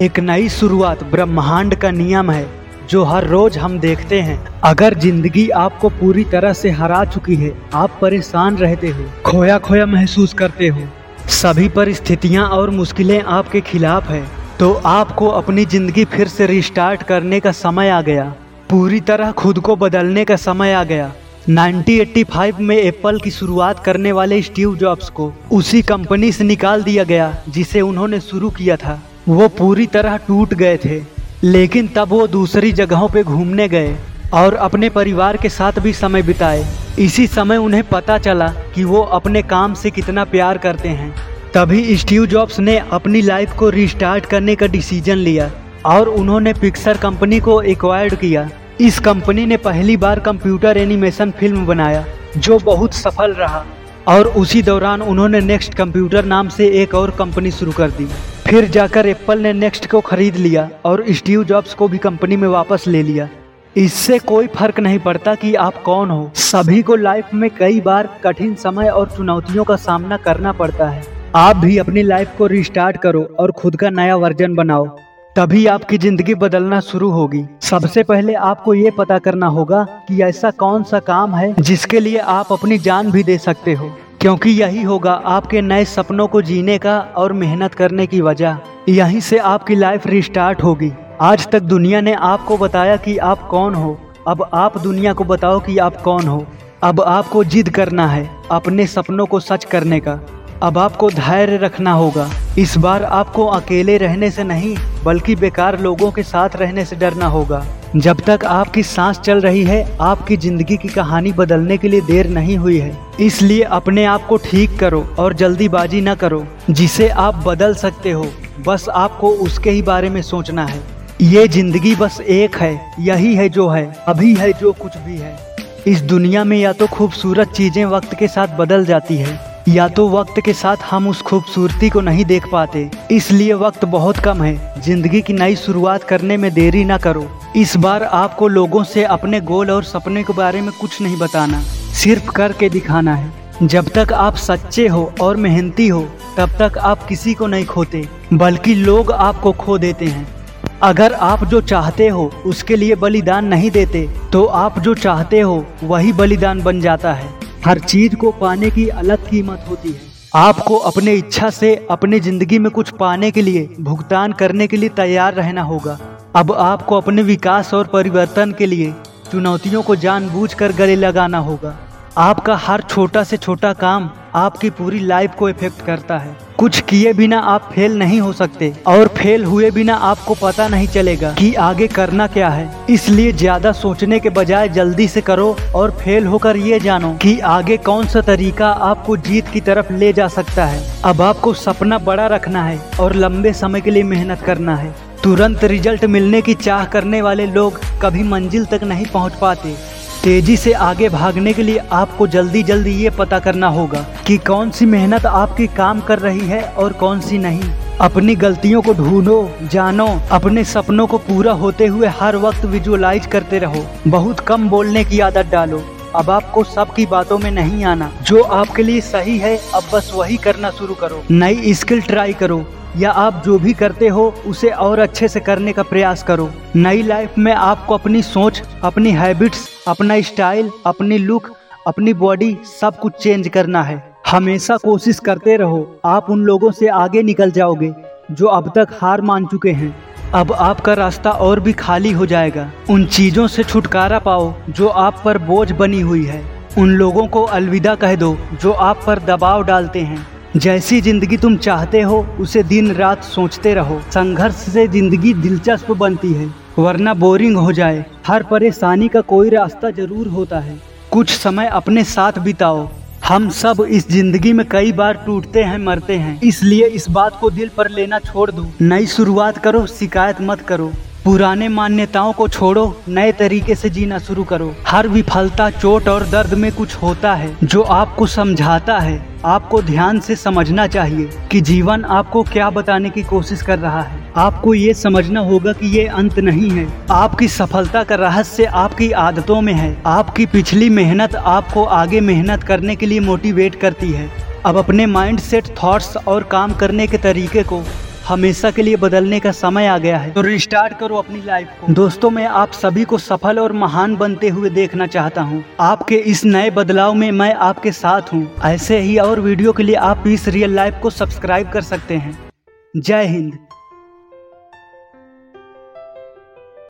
एक नई शुरुआत ब्रह्मांड का नियम है, जो हर रोज हम देखते हैं। अगर ज़िंदगी आपको पूरी तरह से हरा चुकी है, आप परेशान रहते हो खोया खोया महसूस करते हो। सभी परिस्थितियाँ और मुश्किलें आपके खिलाफ है तो आपको अपनी ज़िंदगी फिर से रिस्टार्ट करने का समय आ गया। पूरी तरह खुद को बदलने का समय आ गया। 1985 में एप्पल की शुरुआत करने वाले स्टीव जॉब्स को उसी कंपनी से निकाल दिया गया, जिसे उन्होंने शुरू किया था। वो पूरी तरह टूट गए थे, लेकिन तब वो दूसरी जगहों पे घूमने गए और अपने परिवार के साथ भी समय बिताए। इसी समय उन्हें पता चला कि वो अपने काम से कितना प्यार करते हैं। तभी स्टीव जॉब्स ने अपनी लाइफ को रिस्टार्ट करने का डिसीज़न लिया और उन्होंने पिक्सर कंपनी को एक्वायर्ड किया। इस कंपनी ने पहली बार कंप्यूटर एनिमेशन फ़िल्म बनाया, जो बहुत सफल रहा और उसी दौरान उन्होंने नेक्स्ट कंप्यूटर नाम से एक और कंपनी शुरू कर दी। फिर जाकर एप्पल ने नेक्स्ट को खरीद लिया और स्टीव जॉब्स को भी कंपनी में वापस ले लिया। इससे कोई फ़र्क नहीं पड़ता कि आप कौन हो। सभी को लाइफ में कई बार कठिन समय और चुनौतियों का सामना करना पड़ता है। आप भी अपनी लाइफ को रिस्टार्ट करो और खुद का नया वर्जन बनाओ। तभी आपकी ज़िंदगी बदलना शुरू होगी। सबसे पहले आपको ये पता करना होगा कि ऐसा कौन सा काम है जिसके लिए आप अपनी जान भी दे सकते हो। क्योंकि यही होगा आपके नए सपनों को जीने का और मेहनत करने की वजह। यहीं से आपकी लाइफ रिस्टार्ट होगी। आज तक दुनिया ने आपको बताया कि आप कौन हो। अब आप दुनिया को बताओ कि आप कौन हो। अब आपको जिद करना है अपने सपनों को सच करने का। अब आपको धैर्य रखना होगा। इस बार आपको अकेले रहने से नहीं, बल्कि बेकार लोगों के साथ रहने से डरना होगा। जब तक आपकी सांस चल रही है, आपकी ज़िंदगी की कहानी बदलने के लिए देर नहीं हुई है। इसलिए अपने आप को ठीक करो और जल्दीबाजी न करो, जिसे आप बदल सकते हो। बस आपको उसके ही बारे में सोचना है। ये ज़िंदगी बस एक है, यही है जो है, अभी है जो कुछ भी है। इस दुनिया में या तो खूबसूरत चीज़ें वक्त के साथ बदल जाती है। या तो वक्त के साथ हम उस खूबसूरती को नहीं देख पाते। इसलिए वक्त बहुत कम है। ज़िंदगी की नई शुरुआत करने में देरी ना करो। इस बार आपको लोगों से अपने गोल और सपने के बारे में कुछ नहीं बताना। सिर्फ़ करके दिखाना है। जब तक आप सच्चे हो और मेहनती हो, तब तक आप किसी को नहीं खोते, बल्कि लोग आपको खो देते हैं। अगर आप जो चाहते हो, उसके लिए बलिदान नहीं देते तो आप जो चाहते हो, वही बलिदान बन जाता है। हर चीज़ को पाने की अलग कीमत होती है। आपको अपने इच्छा से अपनी ज़िंदगी में कुछ पाने के लिए, भुगतान करने के लिए तैयार रहना होगा। अब आपको अपने विकास और परिवर्तन के लिए चुनौतियों को जानबूझकर गले लगाना होगा। आपका हर छोटा से छोटा काम आपकी पूरी लाइफ को इफ़ेक्ट करता है। कुछ किए बिना आप फेल नहीं हो सकते और फेल हुए बिना आपको पता नहीं चलेगा कि आगे करना क्या है। इसलिए ज़्यादा सोचने के बजाय जल्दी से करो और फेल होकर ये जानो कि आगे कौन सा तरीका आपको जीत की तरफ़ ले जा सकता है। अब आपको सपना बड़ा रखना है और लंबे समय के लिए मेहनत करना है। तुरंत रिज़ल्ट मिलने की चाह करने वाले लोग कभी मंजिल तक नहीं पहुँच पाते। तेज़ी से आगे भागने के लिए आपको जल्दी जल्दी ये पता करना होगा कि कौन सी मेहनत आपकी काम कर रही है और कौन सी नहीं। अपनी गलतियों को ढूंढो, जानो, अपने सपनों को पूरा होते हुए हर वक्त विजुअलाइज करते रहो। बहुत कम बोलने की आदत डालो। अब आपको सबकी बातों में नहीं आना। जो आपके लिए सही है, अब बस वही करना शुरू करो। नई स्किल ट्राई करो, या आप जो भी करते हो, उसे और अच्छे से करने का प्रयास करो। नई लाइफ में आपको अपनी सोच, अपनी हैबिट्स अपना स्टाइल अपनी लुक अपनी बॉडी सब कुछ चेंज करना है। हमेशा कोशिश करते रहो, आप उन लोगों से आगे निकल जाओगे, जो अब तक हार मान चुके हैं। अब आपका रास्ता और भी खाली हो जाएगा। उन चीज़ों से छुटकारा पाओ जो आप पर बोझ बनी हुई है। उन लोगों को अलविदा कह दो जो आप पर दबाव डालते हैं। जैसी ज़िंदगी तुम चाहते हो, उसे दिन रात सोचते रहो। संघर्ष से ज़िंदगी दिलचस्प बनती है, वरना बोरिंग हो जाए। हर परेशानी का कोई रास्ता ज़रूर होता है। कुछ समय अपने साथ बिताओ। हम सब इस ज़िंदगी में कई बार टूटते हैं, मरते हैं। इसलिए इस बात को दिल पर लेना छोड़ दो। नई शुरुआत करो, शिकायत मत करो। पुराने मान्यताओं को छोड़ो, नए तरीके से जीना शुरू करो। हर विफलता, चोट और दर्द में कुछ होता है, जो आपको समझाता है। आपको ध्यान से समझना चाहिए कि जीवन आपको क्या बताने की कोशिश कर रहा है। आपको ये समझना होगा कि ये अंत नहीं है। आपकी सफलता का रहस्य आपकी आदतों में है। आपकी पिछली मेहनत आपको आगे मेहनत करने के लिए मोटिवेट करती है। अब अपने माइंड सेट थॉट्स और काम करने के तरीके को हमेशा के लिए बदलने का समय आ गया है। तो रिस्टार्ट करो अपनी लाइफ को। दोस्तों, मैं आप सभी को सफल और महान बनते हुए देखना चाहता हूँ। आपके इस नए बदलाव में मैं आपके साथ हूँ। ऐसे ही और वीडियो के लिए आप इस रियल लाइफ को सब्सक्राइब कर सकते हैं। जय हिंद।